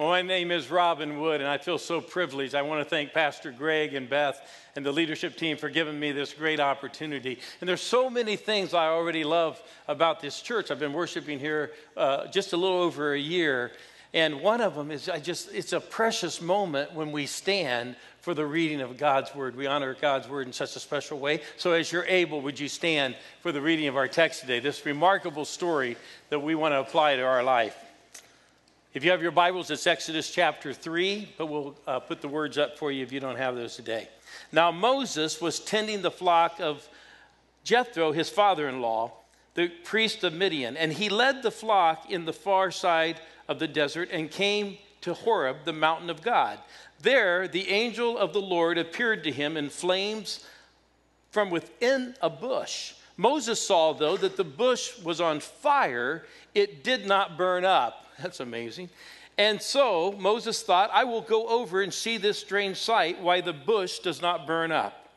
Well, my name is Robin Wood, and I feel so privileged. I want to thank Pastor Greg and Beth and the leadership team for giving me this great opportunity. And there's so many things I already love about this church. I've been worshiping here uh, just a little over a year, and one of them is I just it's a precious moment when we stand for the reading of God's word. We honor God's word in such a special way. So as you're able, would you stand for the reading of our text today? This remarkable story that we want to apply to our life. If you have your Bibles, it's Exodus chapter 3, but we'll uh, put the words up for you if you don't have those today. Now, Moses was tending the flock of Jethro, his father in law, the priest of Midian, and he led the flock in the far side of the desert and came to Horeb, the mountain of God. There, the angel of the Lord appeared to him in flames from within a bush. Moses saw, though, that the bush was on fire, it did not burn up. That's amazing. And so Moses thought, I will go over and see this strange sight, why the bush does not burn up.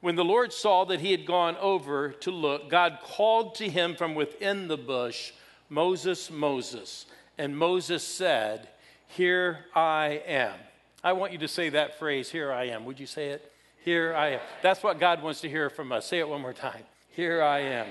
When the Lord saw that he had gone over to look, God called to him from within the bush, Moses, Moses. And Moses said, Here I am. I want you to say that phrase, Here I am. Would you say it? Here I am. That's what God wants to hear from us. Say it one more time. Here I am.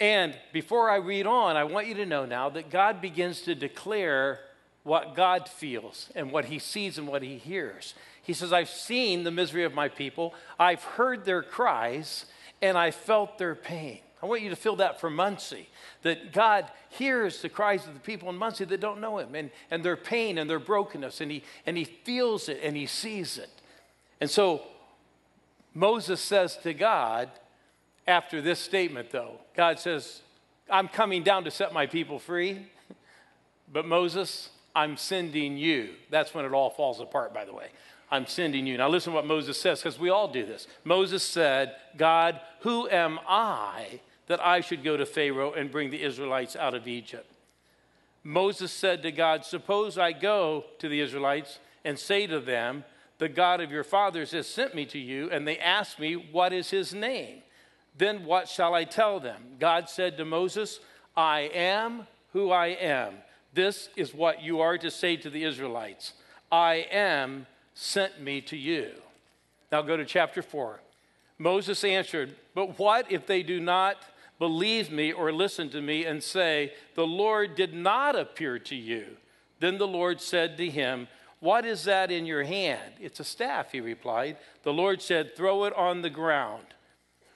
And before I read on, I want you to know now that God begins to declare what God feels and what he sees and what he hears. He says, I've seen the misery of my people, I've heard their cries, and I felt their pain. I want you to feel that for Muncie, that God hears the cries of the people in Muncie that don't know Him and, and their pain and their brokenness, and he, and he feels it and He sees it. And so Moses says to God, after this statement, though. God says, I'm coming down to set my people free, but Moses, I'm sending you. That's when it all falls apart, by the way. I'm sending you. Now, listen to what Moses says, because we all do this. Moses said, God, who am I that I should go to Pharaoh and bring the Israelites out of Egypt? Moses said to God, Suppose I go to the Israelites and say to them, The God of your fathers has sent me to you, and they ask me, What is his name? Then what shall I tell them? God said to Moses, I am who I am. This is what you are to say to the Israelites I am sent me to you. Now go to chapter 4. Moses answered, But what if they do not believe me or listen to me and say, The Lord did not appear to you? Then the Lord said to him, What is that in your hand? It's a staff, he replied. The Lord said, Throw it on the ground.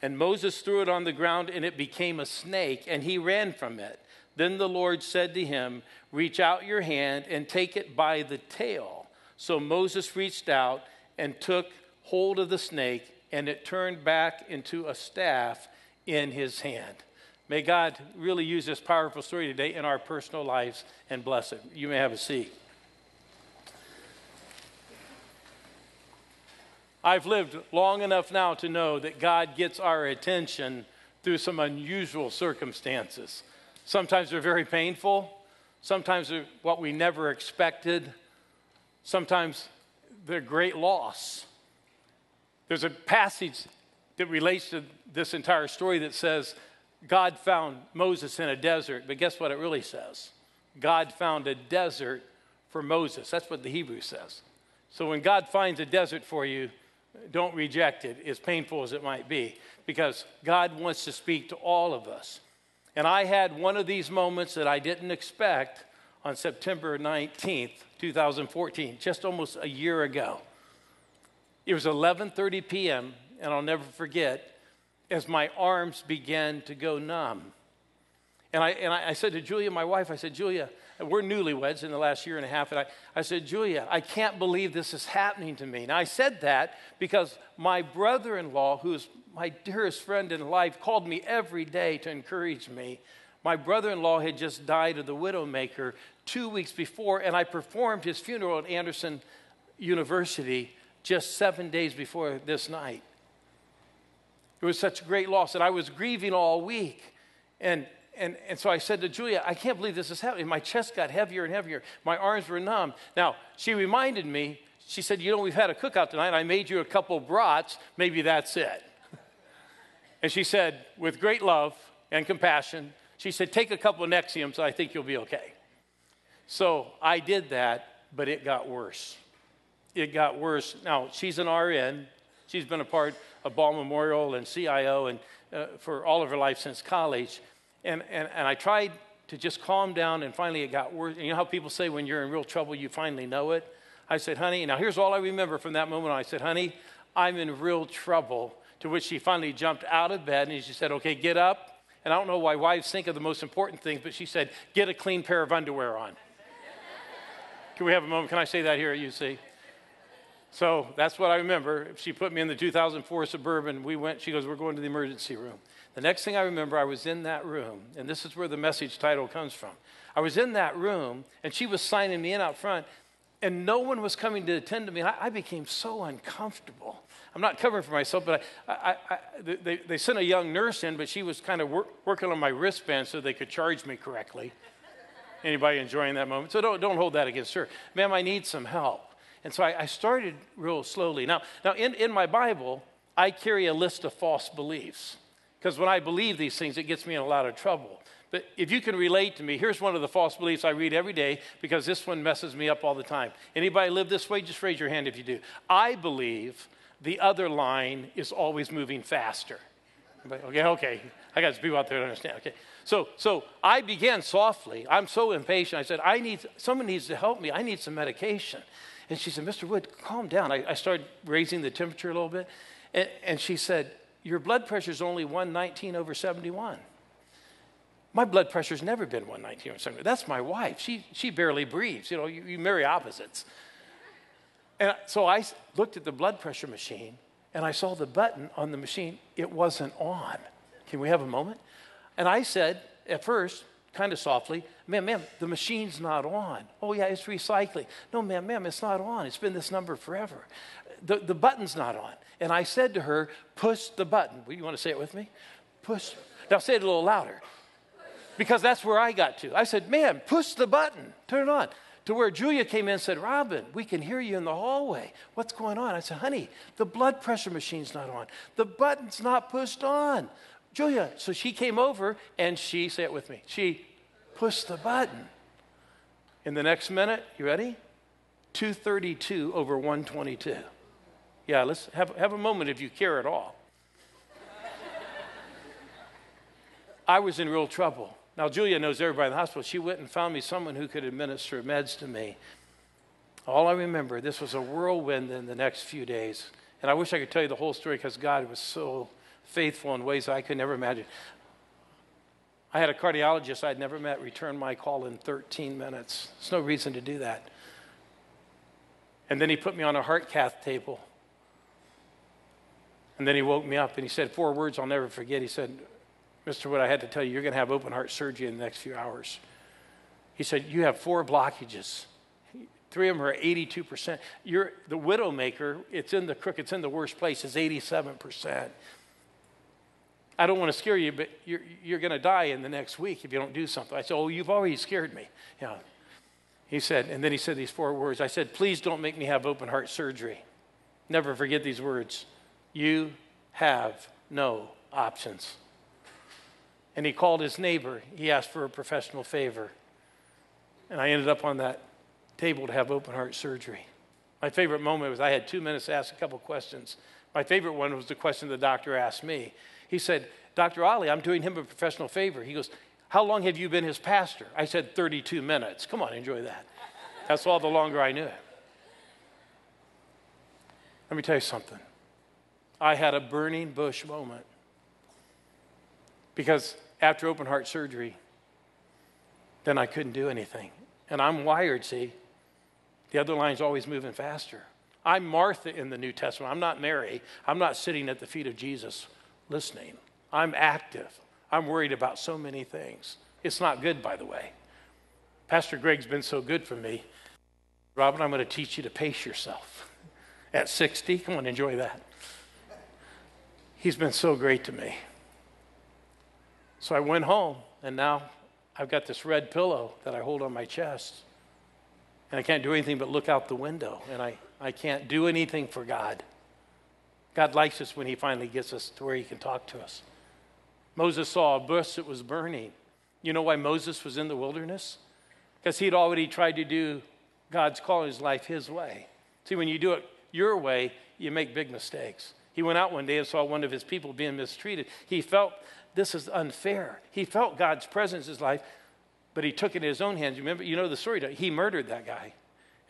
And Moses threw it on the ground, and it became a snake, and he ran from it. Then the Lord said to him, Reach out your hand and take it by the tail. So Moses reached out and took hold of the snake, and it turned back into a staff in his hand. May God really use this powerful story today in our personal lives and bless it. You may have a seat. I've lived long enough now to know that God gets our attention through some unusual circumstances. Sometimes they're very painful, sometimes they're what we never expected, sometimes they're great loss. There's a passage that relates to this entire story that says God found Moses in a desert, but guess what it really says? God found a desert for Moses. That's what the Hebrew says. So when God finds a desert for you, don't reject it, as painful as it might be, because God wants to speak to all of us. And I had one of these moments that I didn't expect on September 19th, 2014, just almost a year ago. It was 11:30 p.m., and I'll never forget as my arms began to go numb. And I, and I, I said to Julia, my wife, I said, Julia, we're newlyweds in the last year and a half. And I, I said, Julia, I can't believe this is happening to me. Now, I said that because my brother in law, who is my dearest friend in life, called me every day to encourage me. My brother in law had just died of the widowmaker two weeks before, and I performed his funeral at Anderson University just seven days before this night. It was such a great loss, and I was grieving all week. And and, and so I said to Julia, I can't believe this is happening. My chest got heavier and heavier. My arms were numb. Now, she reminded me, she said, You know, we've had a cookout tonight. I made you a couple brats. Maybe that's it. and she said, with great love and compassion, she said, Take a couple of Nexiums. I think you'll be okay. So I did that, but it got worse. It got worse. Now, she's an RN. She's been a part of Ball Memorial and CIO and, uh, for all of her life since college. And, and, and I tried to just calm down, and finally it got worse. And you know how people say when you're in real trouble, you finally know it? I said, honey, now here's all I remember from that moment. I said, honey, I'm in real trouble. To which she finally jumped out of bed and she said, okay, get up. And I don't know why wives think of the most important things, but she said, get a clean pair of underwear on. Can we have a moment? Can I say that here at UC? So that's what I remember. She put me in the 2004 Suburban. We went, she goes, We're going to the emergency room. The next thing I remember, I was in that room, and this is where the message title comes from. I was in that room, and she was signing me in out front, and no one was coming to attend to me. I, I became so uncomfortable. I'm not covering for myself, but I, I, I, they, they, sent a young nurse in, but she was kind of work, working on my wristband so they could charge me correctly. Anybody enjoying that moment? So don't, don't hold that against her. Ma'am, I need some help. And so I, started real slowly. Now, now in, in my Bible, I carry a list of false beliefs. Because when I believe these things, it gets me in a lot of trouble. But if you can relate to me, here's one of the false beliefs I read every day because this one messes me up all the time. Anybody live this way? Just raise your hand if you do. I believe the other line is always moving faster. Okay, okay. I got people out there to understand. Okay. So so I began softly. I'm so impatient. I said, I need someone needs to help me. I need some medication. And she said, Mr. Wood, calm down. I, I started raising the temperature a little bit. And, and she said, Your blood pressure is only 119 over 71. My blood pressure's never been 119 over 71. That's my wife. She, she barely breathes. You know, you, you marry opposites. And so I looked at the blood pressure machine and I saw the button on the machine. It wasn't on. Can we have a moment? And I said, at first, kind of softly, ma'am, ma'am, the machine's not on. Oh, yeah, it's recycling. No, ma'am, ma'am, it's not on. It's been this number forever. The, the button's not on. And I said to her, push the button. Well, you want to say it with me? Push. Now say it a little louder. Because that's where I got to. I said, ma'am, push the button. Turn it on. To where Julia came in and said, Robin, we can hear you in the hallway. What's going on? I said, honey, the blood pressure machine's not on. The button's not pushed on. Julia, so she came over and she, say it with me, she pushed the button. In the next minute, you ready? 232 over 122. Yeah, let's have, have a moment if you care at all. I was in real trouble. Now, Julia knows everybody in the hospital. She went and found me someone who could administer meds to me. All I remember, this was a whirlwind in the next few days. And I wish I could tell you the whole story because God was so faithful in ways I could never imagine. I had a cardiologist I'd never met return my call in 13 minutes. There's no reason to do that. And then he put me on a heart cath table. And then he woke me up and he said four words I'll never forget. He said, Mr. Wood, I had to tell you, you're going to have open heart surgery in the next few hours. He said, You have four blockages. Three of them are 82%. You're, the widowmaker, it's in the crook, it's in the worst place, is 87%. I don't want to scare you, but you're, you're going to die in the next week if you don't do something. I said, Oh, you've already scared me. Yeah. He said, and then he said these four words. I said, Please don't make me have open heart surgery. Never forget these words. You have no options. And he called his neighbor. He asked for a professional favor. And I ended up on that table to have open heart surgery. My favorite moment was I had two minutes to ask a couple questions. My favorite one was the question the doctor asked me. He said, Dr. Ali, I'm doing him a professional favor. He goes, How long have you been his pastor? I said, 32 minutes. Come on, enjoy that. That's all the longer I knew it. Let me tell you something. I had a burning bush moment. Because after open heart surgery, then I couldn't do anything. And I'm wired, see? The other line's always moving faster. I'm Martha in the New Testament. I'm not Mary. I'm not sitting at the feet of Jesus listening. I'm active. I'm worried about so many things. It's not good, by the way. Pastor Greg's been so good for me. Robin, I'm going to teach you to pace yourself. At 60, come on, enjoy that. He's been so great to me. So I went home, and now I've got this red pillow that I hold on my chest. And I can't do anything but look out the window, and I, I can't do anything for God. God likes us when He finally gets us to where He can talk to us. Moses saw a bush that was burning. You know why Moses was in the wilderness? because he'd already tried to do God's call in his life his way. See, when you do it your way, you make big mistakes. He went out one day and saw one of his people being mistreated. He felt this is unfair. He felt God's presence in his life, but he took it in his own hands. You remember, you know the story. He murdered that guy.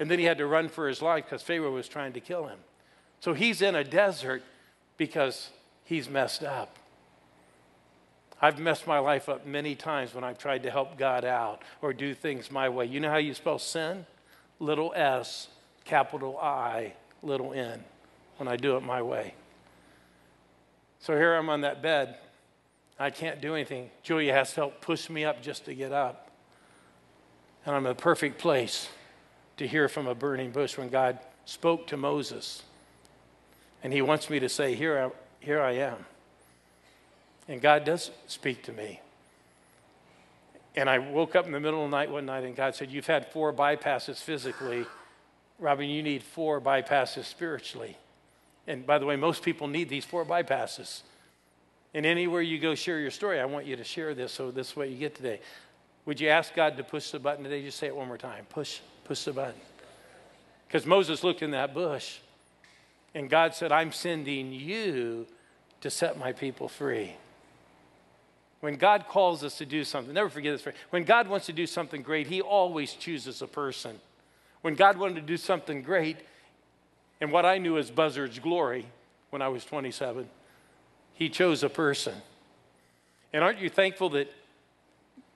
And then he had to run for his life because Pharaoh was trying to kill him. So he's in a desert because he's messed up. I've messed my life up many times when I've tried to help God out or do things my way. You know how you spell sin? Little s, capital I, little n, when I do it my way. So here I'm on that bed. I can't do anything. Julia has to help push me up just to get up. And I'm in a perfect place to hear from a burning bush when God spoke to Moses. And he wants me to say, Here I, here I am. And God does speak to me. And I woke up in the middle of the night one night and God said, You've had four bypasses physically. Robin, you need four bypasses spiritually. And by the way, most people need these four bypasses. And anywhere you go share your story, I want you to share this so this way you get today. Would you ask God to push the button today? Just say it one more time. Push, push the button. Because Moses looked in that bush and God said, I'm sending you to set my people free. When God calls us to do something, never forget this. When God wants to do something great, He always chooses a person. When God wanted to do something great, and what I knew as Buzzard's glory when I was 27, He chose a person. And aren't you thankful that,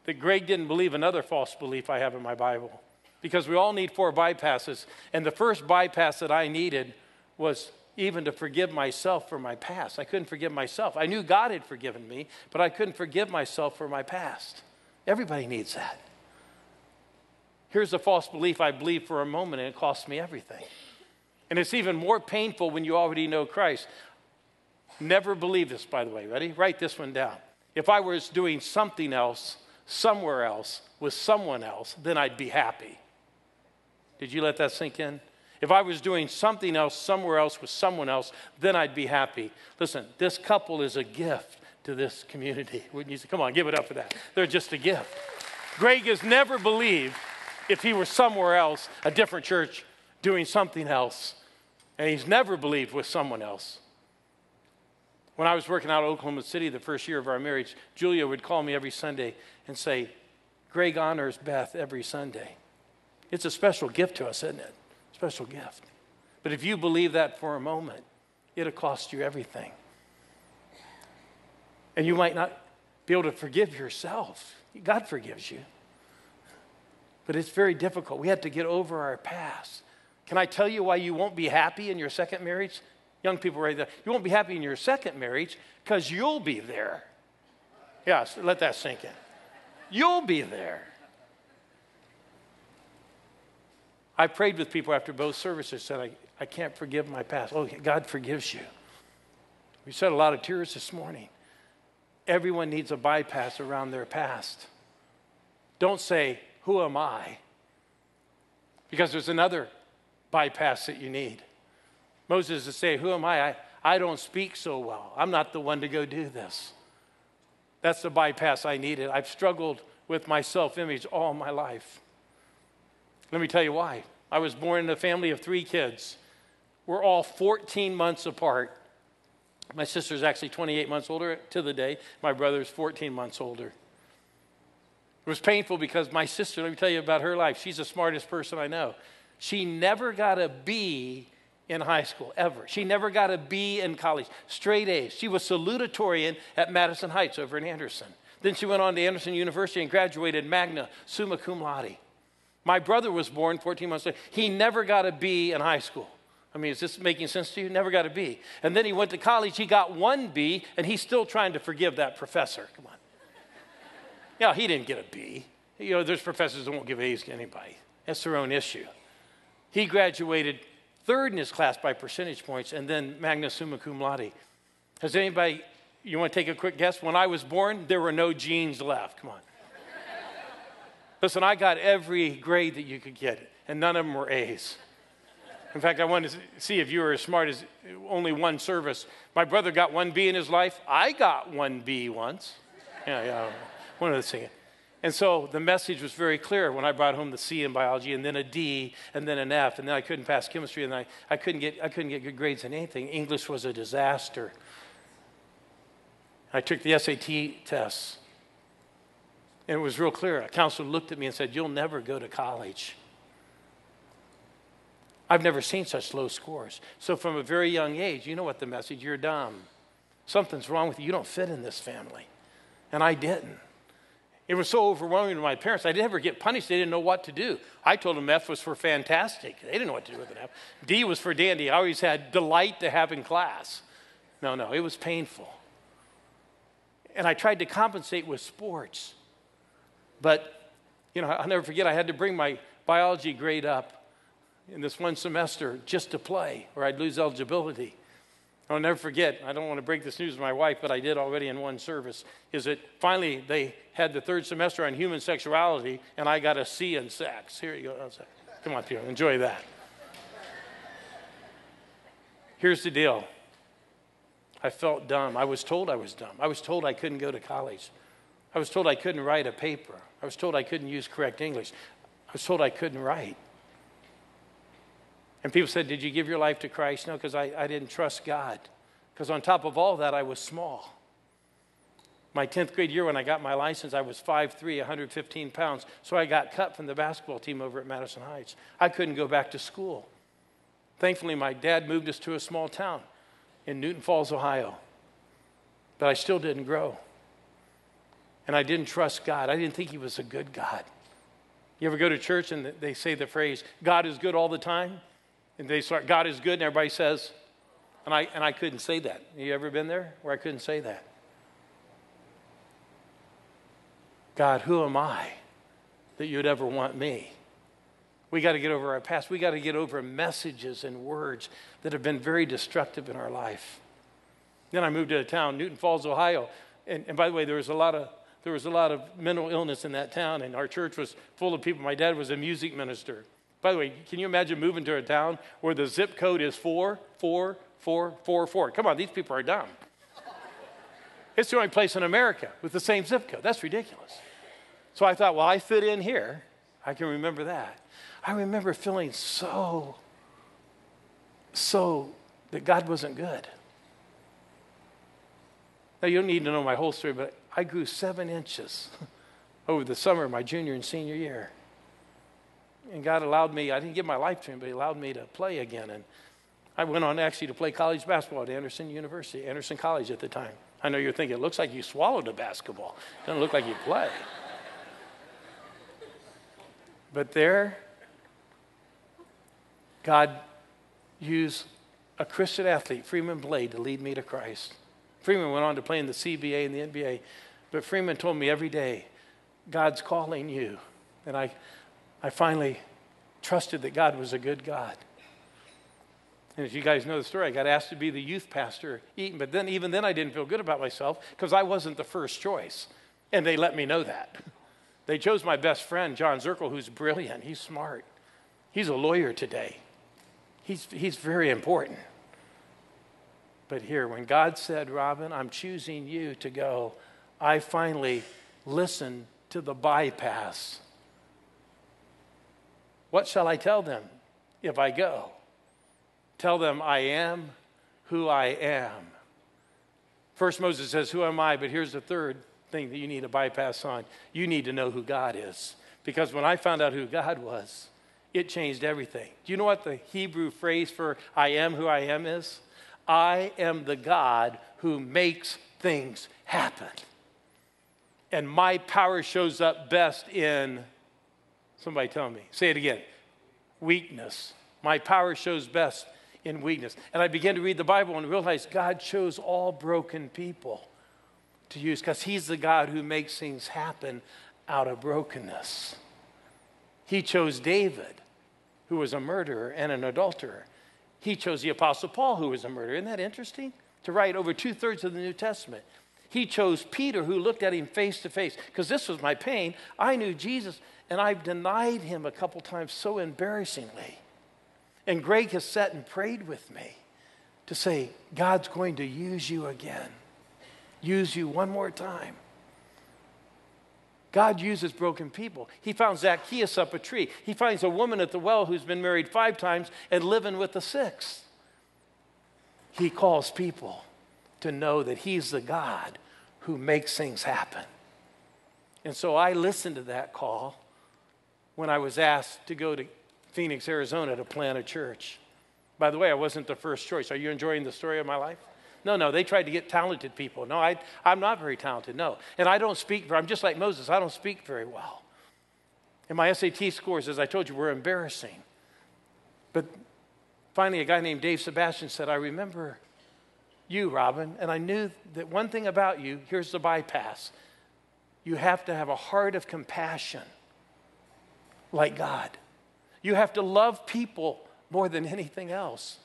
that Greg didn't believe another false belief I have in my Bible? Because we all need four bypasses. And the first bypass that I needed was even to forgive myself for my past. I couldn't forgive myself. I knew God had forgiven me, but I couldn't forgive myself for my past. Everybody needs that. Here's a false belief I believed for a moment, and it cost me everything. And it's even more painful when you already know Christ. Never believe this, by the way. Ready? Write this one down. If I was doing something else, somewhere else, with someone else, then I'd be happy. Did you let that sink in? If I was doing something else somewhere else with someone else, then I'd be happy. Listen, this couple is a gift to this community. Wouldn't you say, come on, give it up for that? They're just a gift. Greg has never believed if he were somewhere else, a different church, doing something else. And he's never believed with someone else. When I was working out at Oklahoma City the first year of our marriage, Julia would call me every Sunday and say, Greg honors Beth every Sunday. It's a special gift to us, isn't it? special gift. But if you believe that for a moment, it'll cost you everything. And you might not be able to forgive yourself. God forgives you. But it's very difficult. We have to get over our past. Can I tell you why you won't be happy in your second marriage? Young people right there. You won't be happy in your second marriage because you'll be there. Yeah, let that sink in. You'll be there. I prayed with people after both services, said, I, I can't forgive my past. Oh, God forgives you. We shed a lot of tears this morning. Everyone needs a bypass around their past. Don't say, Who am I? Because there's another bypass that you need. Moses is saying, Who am I? I? I don't speak so well. I'm not the one to go do this. That's the bypass I needed. I've struggled with my self image all my life. Let me tell you why. I was born in a family of three kids. We're all 14 months apart. My sister's actually 28 months older to the day. My brother's 14 months older. It was painful because my sister, let me tell you about her life. She's the smartest person I know. She never got a B in high school, ever. She never got a B in college, straight A's. She was salutatorian at Madison Heights over in Anderson. Then she went on to Anderson University and graduated magna summa cum laude. My brother was born 14 months later. He never got a B in high school. I mean, is this making sense to you? Never got a B. And then he went to college, he got one B, and he's still trying to forgive that professor. Come on. Yeah, he didn't get a B. You know, there's professors that won't give A's to anybody. That's their own issue. He graduated third in his class by percentage points, and then magna summa cum laude. Has anybody, you want to take a quick guess? When I was born, there were no genes left. Come on. Listen, I got every grade that you could get, and none of them were A's. In fact, I wanted to see if you were as smart as only one service. My brother got one B in his life. I got one B once. Yeah, yeah. One of the. And so the message was very clear when I brought home the C in biology and then a D and then an F and then I couldn't pass chemistry and I, I, couldn't, get, I couldn't get good grades in anything. English was a disaster. I took the SAT tests and it was real clear. A counselor looked at me and said, You'll never go to college. I've never seen such low scores. So from a very young age, you know what the message, you're dumb. Something's wrong with you. You don't fit in this family. And I didn't. It was so overwhelming to my parents. I did never get punished. They didn't know what to do. I told them F was for fantastic. They didn't know what to do with an F. D was for dandy. I always had delight to have in class. No, no, it was painful. And I tried to compensate with sports. But, you know, I'll never forget, I had to bring my biology grade up in this one semester just to play, or I'd lose eligibility. I'll never forget, I don't want to break this news to my wife, but I did already in one service, is that finally they had the third semester on human sexuality, and I got a C in sex. Here you go. Come on, Peter, enjoy that. Here's the deal I felt dumb. I was told I was dumb. I was told I couldn't go to college. I was told I couldn't write a paper. I was told I couldn't use correct English. I was told I couldn't write. And people said, Did you give your life to Christ? No, because I, I didn't trust God. Because on top of all that, I was small. My 10th grade year, when I got my license, I was 5'3, 115 pounds. So I got cut from the basketball team over at Madison Heights. I couldn't go back to school. Thankfully, my dad moved us to a small town in Newton Falls, Ohio. But I still didn't grow. And I didn't trust God. I didn't think He was a good God. You ever go to church and they say the phrase, God is good all the time? And they start, God is good, and everybody says, and I, and I couldn't say that. You ever been there where I couldn't say that? God, who am I that you'd ever want me? We got to get over our past. We got to get over messages and words that have been very destructive in our life. Then I moved to a town, Newton Falls, Ohio. And, and by the way, there was a lot of there was a lot of mental illness in that town, and our church was full of people. My dad was a music minister. By the way, can you imagine moving to a town where the zip code is four, four, four, four, four? Come on, these people are dumb. It's the only place in America with the same zip code. That's ridiculous. So I thought, well, I fit in here. I can remember that. I remember feeling so, so that God wasn't good. Now, you don't need to know my whole story, but I grew seven inches over the summer of my junior and senior year. And God allowed me, I didn't give my life to Him, but He allowed me to play again. And I went on actually to play college basketball at Anderson University, Anderson College at the time. I know you're thinking, it looks like you swallowed a basketball. It doesn't look like you play. But there, God used a Christian athlete, Freeman Blade, to lead me to Christ. Freeman went on to play in the CBA and the NBA, but Freeman told me every day, God's calling you. And I, I finally trusted that God was a good God. And as you guys know the story, I got asked to be the youth pastor at Eaton, but then even then I didn't feel good about myself because I wasn't the first choice. And they let me know that. They chose my best friend, John Zirkle, who's brilliant. He's smart. He's a lawyer today. He's, he's very important. But here, when God said, Robin, I'm choosing you to go, I finally listened to the bypass. What shall I tell them if I go? Tell them I am who I am. First, Moses says, Who am I? But here's the third thing that you need to bypass on you need to know who God is. Because when I found out who God was, it changed everything. Do you know what the Hebrew phrase for I am who I am is? I am the God who makes things happen. And my power shows up best in, somebody tell me, say it again, weakness. My power shows best in weakness. And I began to read the Bible and realize God chose all broken people to use because He's the God who makes things happen out of brokenness. He chose David who was a murderer and an adulterer. He chose the Apostle Paul, who was a murderer. Isn't that interesting? To write over two thirds of the New Testament. He chose Peter, who looked at him face to face, because this was my pain. I knew Jesus, and I've denied him a couple times so embarrassingly. And Greg has sat and prayed with me to say, God's going to use you again, use you one more time. God uses broken people. He found Zacchaeus up a tree. He finds a woman at the well who's been married five times and living with the sixth. He calls people to know that He's the God who makes things happen. And so I listened to that call when I was asked to go to Phoenix, Arizona to plant a church. By the way, I wasn't the first choice. Are you enjoying the story of my life? No, no, they tried to get talented people. No, I, I'm not very talented, no. And I don't speak, I'm just like Moses, I don't speak very well. And my SAT scores, as I told you, were embarrassing. But finally, a guy named Dave Sebastian said, I remember you, Robin, and I knew that one thing about you here's the bypass you have to have a heart of compassion like God. You have to love people more than anything else.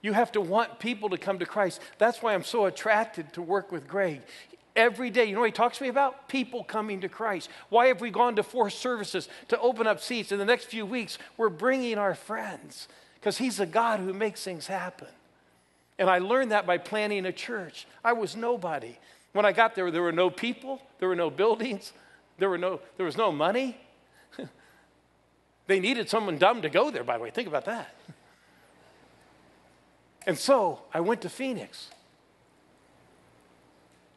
You have to want people to come to Christ. That's why I'm so attracted to work with Greg. Every day, you know what he talks to me about? People coming to Christ. Why have we gone to four services to open up seats? In the next few weeks, we're bringing our friends because he's a God who makes things happen. And I learned that by planning a church. I was nobody. When I got there, there were no people, there were no buildings, there, were no, there was no money. they needed someone dumb to go there, by the way. Think about that. And so I went to Phoenix.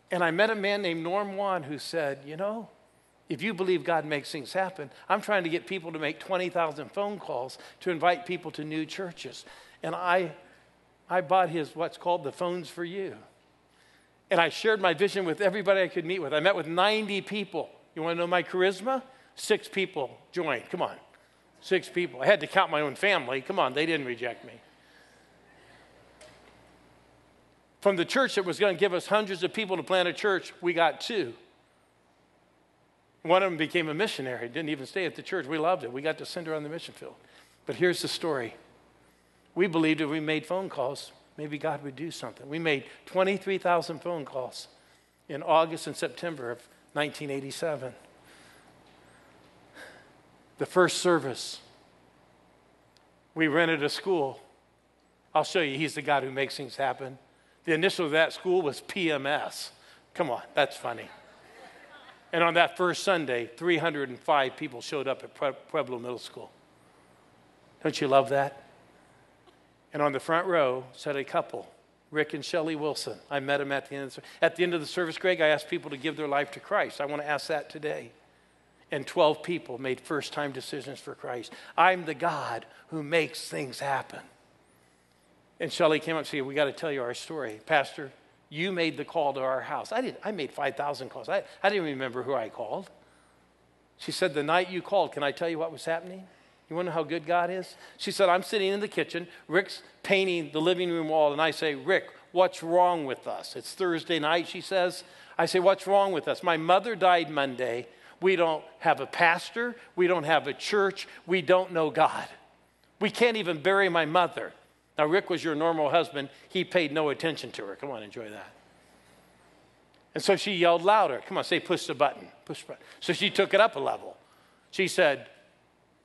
And I met a man named Norm Whan who said, You know, if you believe God makes things happen, I'm trying to get people to make 20,000 phone calls to invite people to new churches. And I, I bought his what's called the Phones for You. And I shared my vision with everybody I could meet with. I met with 90 people. You want to know my charisma? Six people joined. Come on. Six people. I had to count my own family. Come on, they didn't reject me. From the church that was going to give us hundreds of people to plant a church, we got two. One of them became a missionary, didn't even stay at the church. We loved it. We got to send her on the mission field. But here's the story we believed if we made phone calls, maybe God would do something. We made 23,000 phone calls in August and September of 1987. The first service, we rented a school. I'll show you, he's the God who makes things happen. The initial of that school was PMS. Come on, that's funny. And on that first Sunday, 305 people showed up at Pueblo Middle School. Don't you love that? And on the front row sat a couple, Rick and Shelley Wilson. I met them at the end of the, at the end of the service, Greg. I asked people to give their life to Christ. I want to ask that today. And 12 people made first time decisions for Christ. I'm the God who makes things happen. And Shelly came up and said, We got to tell you our story. Pastor, you made the call to our house. I, didn't, I made 5,000 calls. I, I didn't remember who I called. She said, The night you called, can I tell you what was happening? You want to know how good God is? She said, I'm sitting in the kitchen. Rick's painting the living room wall. And I say, Rick, what's wrong with us? It's Thursday night, she says. I say, What's wrong with us? My mother died Monday. We don't have a pastor. We don't have a church. We don't know God. We can't even bury my mother. Now, Rick was your normal husband. He paid no attention to her. Come on, enjoy that. And so she yelled louder. Come on, say, push the button. Push the button. So she took it up a level. She said,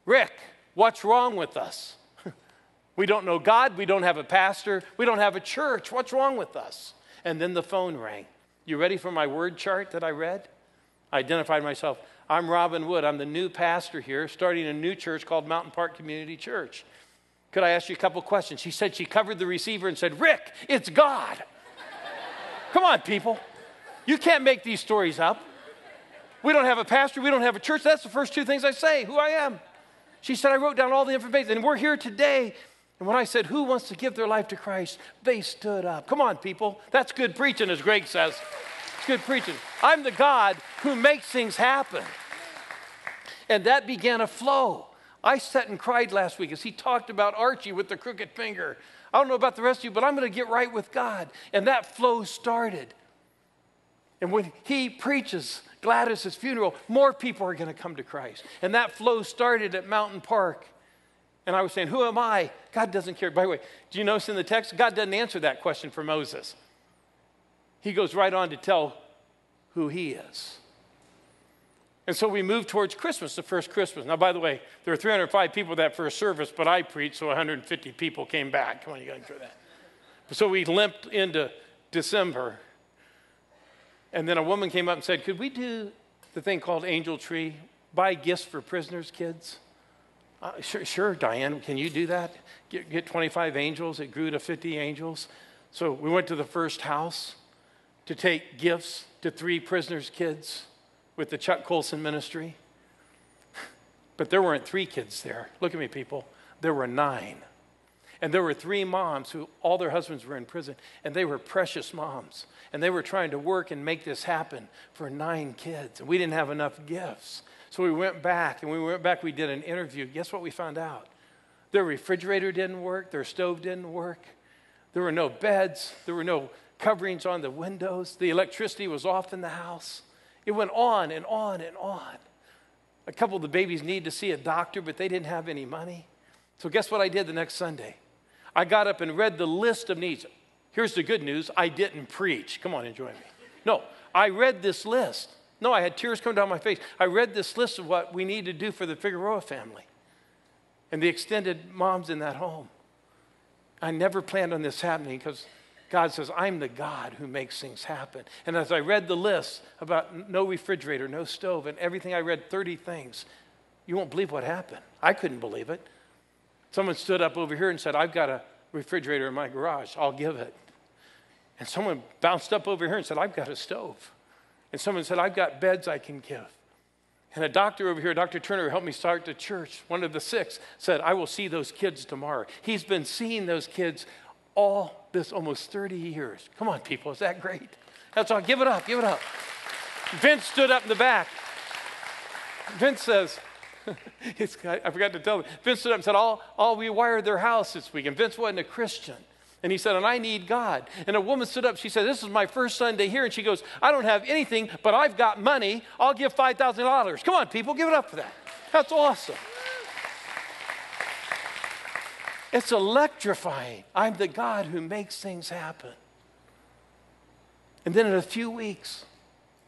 Rick, what's wrong with us? we don't know God. We don't have a pastor. We don't have a church. What's wrong with us? And then the phone rang. You ready for my word chart that I read? I identified myself. I'm Robin Wood. I'm the new pastor here, starting a new church called Mountain Park Community Church. Could I ask you a couple questions? She said she covered the receiver and said, Rick, it's God. Come on, people. You can't make these stories up. We don't have a pastor, we don't have a church. That's the first two things I say who I am. She said, I wrote down all the information, and we're here today. And when I said, Who wants to give their life to Christ? they stood up. Come on, people. That's good preaching, as Greg says. It's good preaching. I'm the God who makes things happen. And that began a flow. I sat and cried last week as he talked about Archie with the crooked finger. I don't know about the rest of you, but I'm going to get right with God. And that flow started. And when he preaches Gladys's funeral, more people are going to come to Christ. And that flow started at Mountain Park. And I was saying, Who am I? God doesn't care. By the way, do you notice in the text, God doesn't answer that question for Moses. He goes right on to tell who he is. And so we moved towards Christmas, the first Christmas. Now, by the way, there were 305 people that first service, but I preached, so 150 people came back. Come on, you got to enjoy that. So we limped into December. And then a woman came up and said, Could we do the thing called Angel Tree, buy gifts for prisoners' kids? Uh, sure, sure, Diane, can you do that? Get, get 25 angels. It grew to 50 angels. So we went to the first house to take gifts to three prisoners' kids with the Chuck Colson ministry. But there weren't three kids there. Look at me, people. There were nine. And there were three moms who all their husbands were in prison, and they were precious moms. And they were trying to work and make this happen for nine kids. And we didn't have enough gifts. So we went back, and we went back, we did an interview. Guess what we found out? Their refrigerator didn't work, their stove didn't work, there were no beds, there were no coverings on the windows, the electricity was off in the house. It went on and on and on. A couple of the babies needed to see a doctor, but they didn't have any money. So, guess what I did the next Sunday? I got up and read the list of needs. Here's the good news I didn't preach. Come on, enjoy me. No, I read this list. No, I had tears coming down my face. I read this list of what we need to do for the Figueroa family and the extended moms in that home. I never planned on this happening because God says, I'm the God who makes things happen. And as I read the list about no refrigerator, no stove, and everything, I read 30 things. You won't believe what happened. I couldn't believe it. Someone stood up over here and said, I've got a refrigerator in my garage. I'll give it. And someone bounced up over here and said, I've got a stove. And someone said, I've got beds I can give. And a doctor over here, Dr. Turner, helped me start the church. One of the six said, I will see those kids tomorrow. He's been seeing those kids all this almost 30 years. Come on, people, is that great? That's all. Give it up, give it up. Vince stood up in the back. Vince says, I forgot to tell him. Vince stood up and said, I'll, I'll rewire their house this week. And Vince wasn't a Christian. And he said, and I need God. And a woman stood up. She said, This is my first Sunday here. And she goes, I don't have anything, but I've got money. I'll give $5,000. Come on, people, give it up for that. That's awesome. It's electrifying. I'm the God who makes things happen. And then in a few weeks,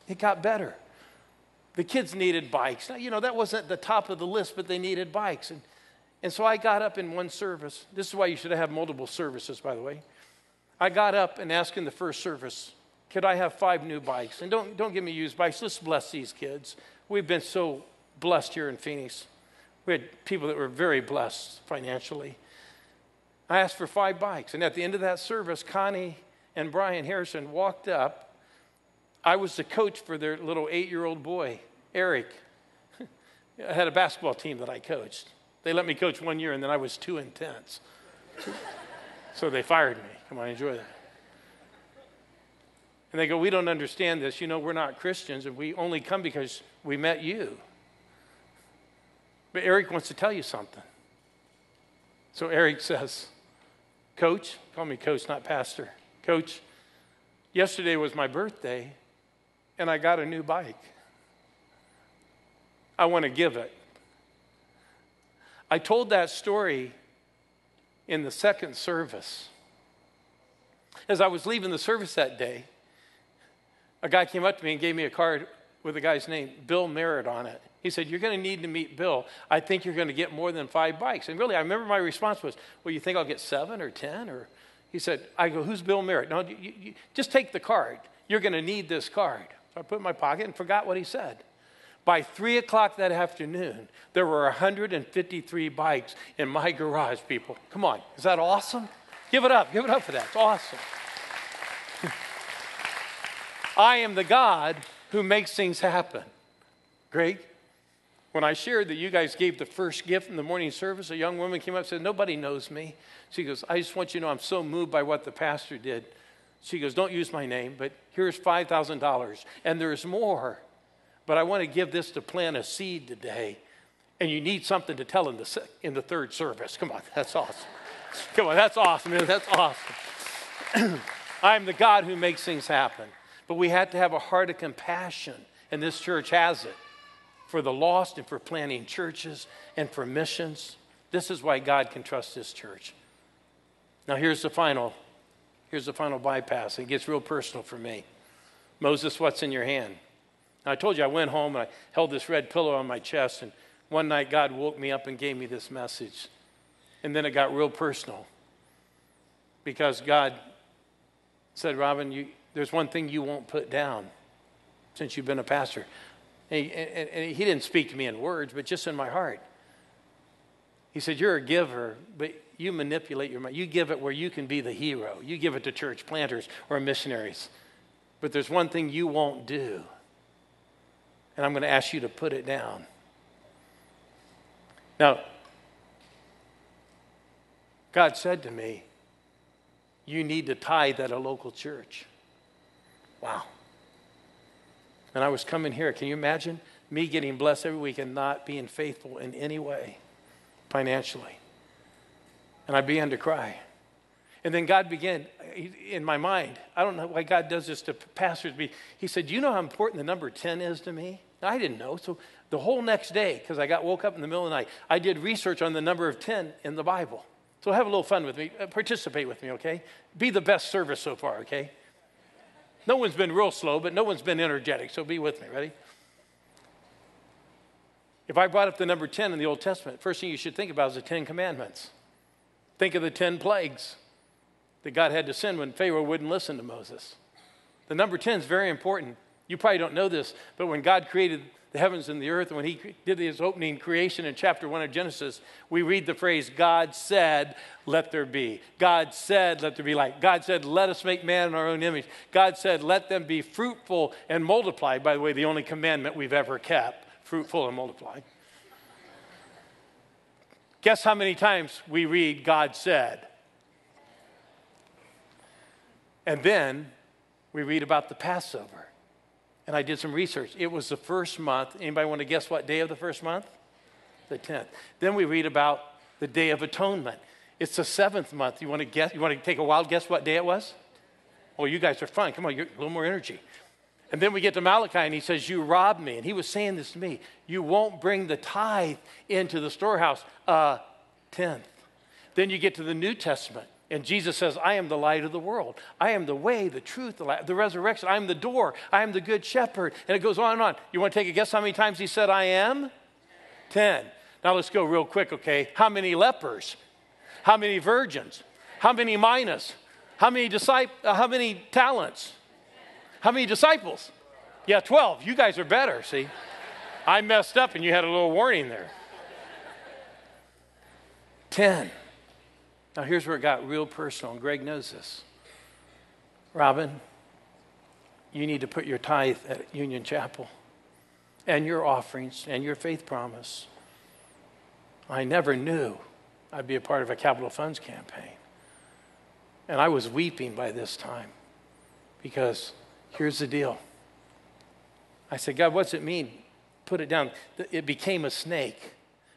it got better. The kids needed bikes. Now, you know, that wasn't the top of the list, but they needed bikes. And and so I got up in one service. This is why you should have multiple services, by the way. I got up and asked in the first service, could I have five new bikes? And don't, don't give me used bikes. Let's bless these kids. We've been so blessed here in Phoenix. We had people that were very blessed financially. I asked for five bikes. And at the end of that service, Connie and Brian Harrison walked up. I was the coach for their little eight year old boy, Eric. I had a basketball team that I coached. They let me coach one year, and then I was too intense. so they fired me. Come on, enjoy that. And they go, We don't understand this. You know, we're not Christians, and we only come because we met you. But Eric wants to tell you something. So Eric says, Coach, call me coach, not pastor. Coach, yesterday was my birthday, and I got a new bike. I want to give it. I told that story in the second service. As I was leaving the service that day, a guy came up to me and gave me a card with a guy's name, Bill Merritt, on it. He said, You're going to need to meet Bill. I think you're going to get more than five bikes. And really, I remember my response was, Well, you think I'll get seven or 10? Or he said, I go, Who's Bill Merritt? No, you, you, just take the card. You're going to need this card. So I put in my pocket and forgot what he said. By three o'clock that afternoon, there were 153 bikes in my garage, people. Come on, is that awesome? Give it up, give it up for that. It's awesome. I am the God who makes things happen. Greg, when I shared that you guys gave the first gift in the morning service, a young woman came up and said, Nobody knows me. She goes, I just want you to know I'm so moved by what the pastor did. She goes, Don't use my name, but here's $5,000. And there's more. But I want to give this to plant a seed today. And you need something to tell in the, in the third service. Come on, that's awesome. Come on, that's awesome. Man. That's awesome. I'm the God who makes things happen. But we had to have a heart of compassion, and this church has it for the lost and for planting churches and for missions. This is why God can trust this church. Now here's the final here's the final bypass. It gets real personal for me. Moses, what's in your hand? I told you I went home and I held this red pillow on my chest, and one night God woke me up and gave me this message. And then it got real personal because God said, Robin, you, there's one thing you won't put down since you've been a pastor And he, and, and he didn't speak to me in words, but just in my heart. He said, You're a giver, but you manipulate your money. You give it where you can be the hero. You give it to church planters or missionaries. But there's one thing you won't do, and I'm going to ask you to put it down. Now, God said to me, You need to tithe at a local church. Wow. And I was coming here. Can you imagine me getting blessed every week and not being faithful in any way financially? And I began to cry. And then God began in my mind. I don't know why God does this to pastors. He said, you know how important the number 10 is to me? I didn't know. So the whole next day, because I got woke up in the middle of the night, I did research on the number of 10 in the Bible. So have a little fun with me. Uh, participate with me, okay? Be the best service so far, okay? No one's been real slow, but no one's been energetic, so be with me. Ready? If I brought up the number 10 in the Old Testament, first thing you should think about is the 10 commandments. Think of the 10 plagues that God had to send when Pharaoh wouldn't listen to Moses. The number 10 is very important. You probably don't know this, but when God created the heavens and the earth, when he did his opening creation in chapter 1 of Genesis, we read the phrase, God said, let there be. God said, let there be light. God said, let us make man in our own image. God said, let them be fruitful and multiply. By the way, the only commandment we've ever kept fruitful and multiply. Guess how many times we read, God said? And then we read about the Passover and I did some research. It was the first month. Anybody want to guess what day of the first month? The 10th. Then we read about the Day of Atonement. It's the seventh month. You want to guess? You want to take a wild guess what day it was? Well, you guys are fun. Come on, a little more energy. And then we get to Malachi and he says, You robbed me. And he was saying this to me. You won't bring the tithe into the storehouse. Uh, tenth. Then you get to the New Testament. And Jesus says, I am the light of the world. I am the way, the truth, the, light, the resurrection. I am the door. I am the good shepherd. And it goes on and on. You want to take a guess how many times he said, I am? Ten. Now let's go real quick, okay? How many lepers? How many virgins? How many minas? How many, disciples? Uh, how many talents? How many disciples? Yeah, 12. You guys are better, see? I messed up and you had a little warning there. 10. Now, here's where it got real personal, and Greg knows this. Robin, you need to put your tithe at Union Chapel and your offerings and your faith promise. I never knew I'd be a part of a capital funds campaign. And I was weeping by this time because here's the deal. I said, God, what's it mean? Put it down. It became a snake.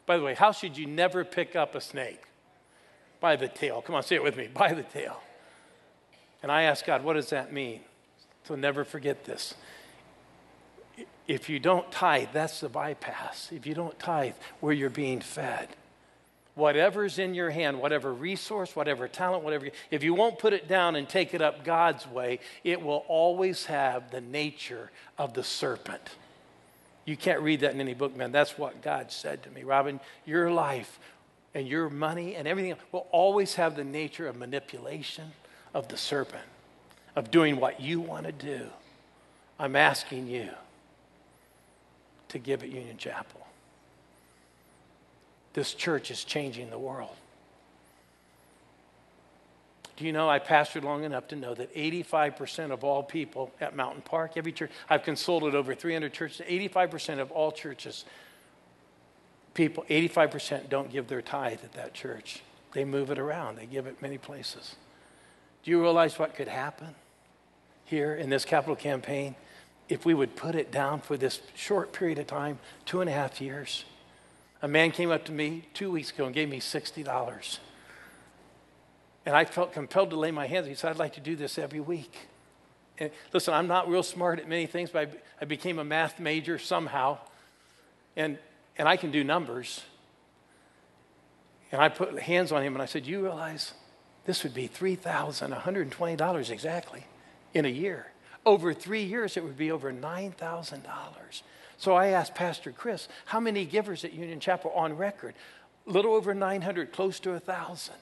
By the way, how should you never pick up a snake? by the tail. Come on, say it with me by the tail. And I asked God, what does that mean? So never forget this. If you don't tithe, that's the bypass. If you don't tithe, where you're being fed. Whatever's in your hand, whatever resource, whatever talent, whatever, if you won't put it down and take it up God's way, it will always have the nature of the serpent. You can't read that in any book, man. That's what God said to me. Robin, your life and your money and everything will always have the nature of manipulation of the serpent, of doing what you want to do. I'm asking you to give at Union Chapel. This church is changing the world. Do you know I pastored long enough to know that 85% of all people at Mountain Park, every church, I've consulted over 300 churches, 85% of all churches people, 85% don't give their tithe at that church. They move it around, they give it many places. Do you realize what could happen here in this capital campaign if we would put it down for this short period of time, two and a half years? A man came up to me two weeks ago and gave me $60. And I felt compelled to lay my hands. He said, I'd like to do this every week. And listen, I'm not real smart at many things, but I, I became a math major somehow. And and I can do numbers. And I put hands on him and I said, You realize this would be $3,120 exactly in a year. Over three years, it would be over $9,000. So I asked Pastor Chris, How many givers at Union Chapel on record? A little over 900, close to a 1,000.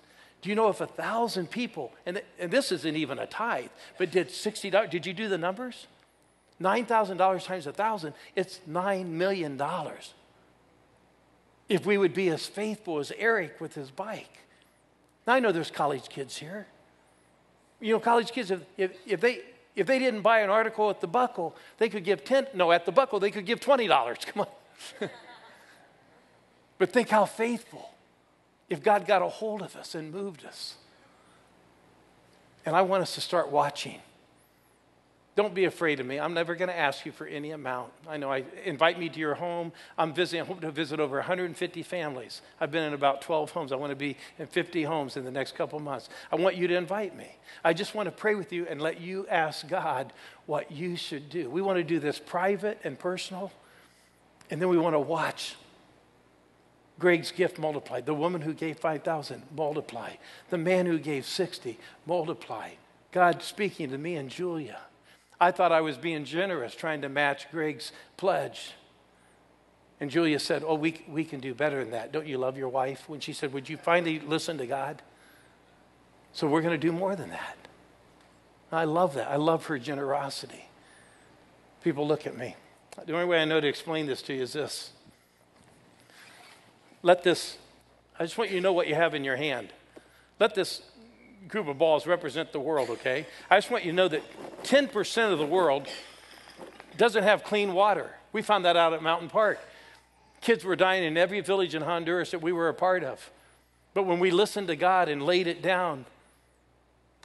Do you know if a thousand people, and, and this isn't even a tithe, but did $60, did you do the numbers? $9,000 times 1,000, it's $9 million. If we would be as faithful as Eric with his bike. Now, I know there's college kids here. You know, college kids, if, if, if, they, if they didn't buy an article at the buckle, they could give 10, no, at the buckle, they could give $20. Come on. but think how faithful if God got a hold of us and moved us. And I want us to start watching. Don't be afraid of me. I'm never going to ask you for any amount. I know I invite me to your home. I'm visiting, I hope to visit over 150 families. I've been in about 12 homes. I want to be in 50 homes in the next couple months. I want you to invite me. I just want to pray with you and let you ask God what you should do. We want to do this private and personal, and then we want to watch Greg's gift multiplied. The woman who gave 5,000 multiply. The man who gave 60 multiply. God speaking to me and Julia. I thought I was being generous, trying to match Greg's pledge. And Julia said, Oh, we, we can do better than that. Don't you love your wife? When she said, Would you finally listen to God? So we're going to do more than that. I love that. I love her generosity. People look at me. The only way I know to explain this to you is this. Let this, I just want you to know what you have in your hand. Let this group of balls represent the world, okay? I just want you to know that 10% of the world doesn't have clean water. We found that out at Mountain Park. Kids were dying in every village in Honduras that we were a part of. But when we listened to God and laid it down,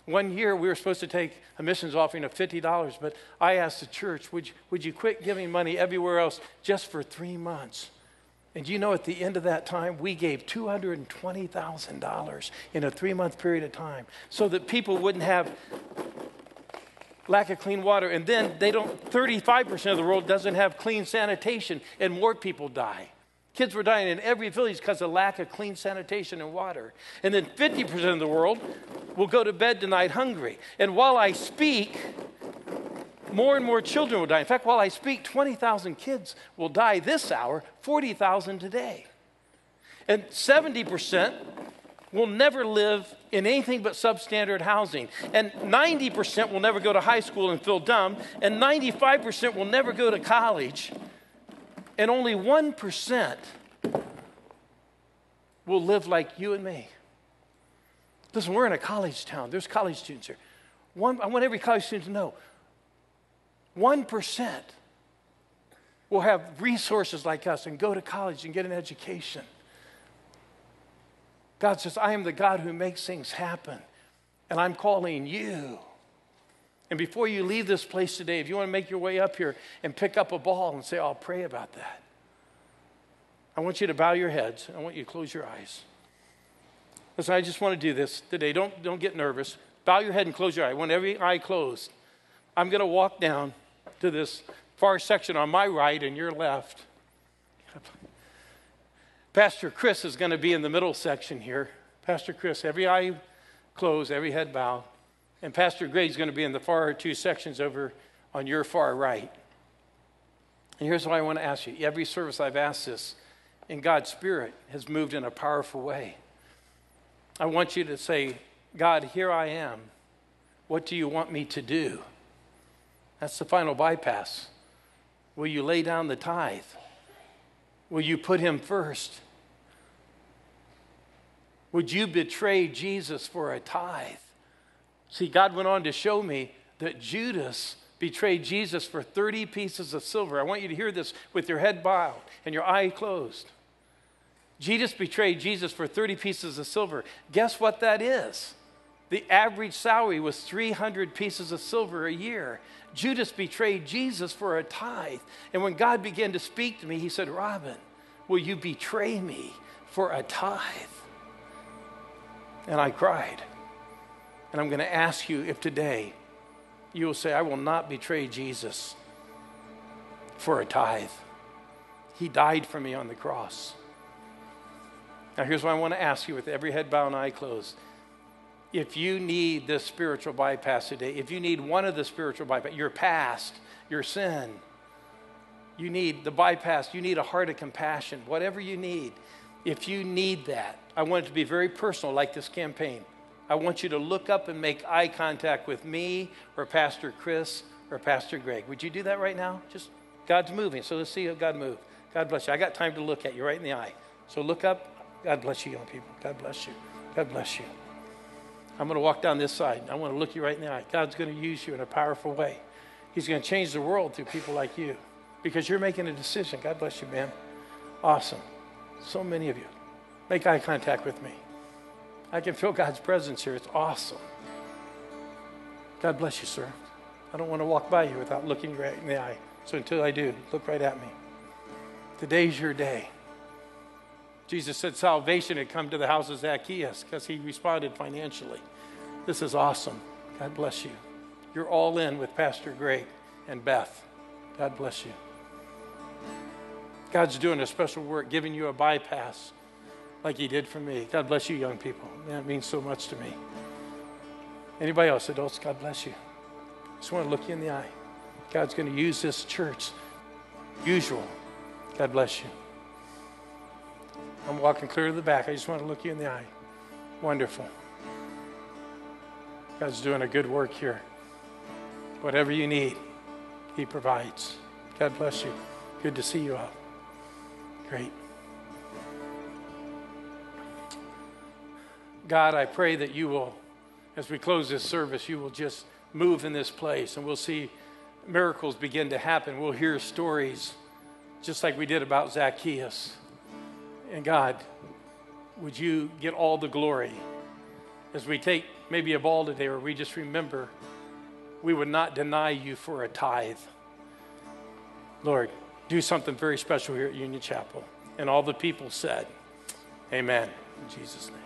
one year we were supposed to take a missions offering of $50, but I asked the church, would you, would you quit giving money everywhere else just for three months? And you know, at the end of that time, we gave $220,000 in a three month period of time so that people wouldn't have lack of clean water. And then they don't, 35% of the world doesn't have clean sanitation, and more people die. Kids were dying in every village because of lack of clean sanitation and water. And then 50% of the world will go to bed tonight hungry. And while I speak, more and more children will die. In fact, while I speak, 20,000 kids will die this hour, 40,000 today. And 70% will never live in anything but substandard housing. And 90% will never go to high school and feel dumb. And 95% will never go to college. And only 1% will live like you and me. Listen, we're in a college town. There's college students here. One, I want every college student to know 1% will have resources like us and go to college and get an education. God says, I am the God who makes things happen, and I'm calling you. And before you leave this place today, if you want to make your way up here and pick up a ball and say, I'll pray about that, I want you to bow your heads. I want you to close your eyes. Listen, I just want to do this today. Don't, don't get nervous. Bow your head and close your eye. When every eye closed, I'm going to walk down to this far section on my right and your left. Pastor Chris is going to be in the middle section here. Pastor Chris, every eye closed, every head bowed. And Pastor Greg's going to be in the far two sections over on your far right. And here's what I want to ask you. Every service I've asked this, and God's Spirit has moved in a powerful way. I want you to say, God, here I am. What do you want me to do? That's the final bypass. Will you lay down the tithe? Will you put him first? Would you betray Jesus for a tithe? See, God went on to show me that Judas betrayed Jesus for 30 pieces of silver. I want you to hear this with your head bowed and your eye closed. Judas betrayed Jesus for 30 pieces of silver. Guess what that is? The average salary was 300 pieces of silver a year. Judas betrayed Jesus for a tithe. And when God began to speak to me, he said, Robin, will you betray me for a tithe? And I cried. And I'm going to ask you if today you will say, I will not betray Jesus for a tithe. He died for me on the cross. Now, here's what I want to ask you with every head bowed and eye closed if you need this spiritual bypass today, if you need one of the spiritual bypass, your past, your sin, you need the bypass, you need a heart of compassion, whatever you need, if you need that, I want it to be very personal, like this campaign. I want you to look up and make eye contact with me or Pastor Chris or Pastor Greg. Would you do that right now? Just God's moving, so let's see how God move. God bless you. I got time to look at you right in the eye. So look up. God bless you, young people. God bless you. God bless you. I'm going to walk down this side. I want to look you right in the eye. God's going to use you in a powerful way. He's going to change the world through people like you because you're making a decision. God bless you, man. Awesome. So many of you. Make eye contact with me. I can feel God's presence here. It's awesome. God bless you, sir. I don't want to walk by you without looking right in the eye. So until I do, look right at me. Today's your day. Jesus said salvation had come to the house of Zacchaeus because he responded financially. This is awesome. God bless you. You're all in with Pastor Greg and Beth. God bless you. God's doing a special work, giving you a bypass like he did for me. God bless you, young people. That means so much to me. Anybody else, adults, God bless you. Just want to look you in the eye. God's going to use this church. Usual. God bless you. I'm walking clear to the back. I just want to look you in the eye. Wonderful. God's doing a good work here. Whatever you need, He provides. God bless you. Good to see you all. Great. God, I pray that you will, as we close this service, you will just move in this place and we'll see miracles begin to happen. We'll hear stories just like we did about Zacchaeus. And God, would you get all the glory as we take maybe a ball today where we just remember we would not deny you for a tithe. Lord, do something very special here at Union Chapel. And all the people said, Amen. In Jesus' name.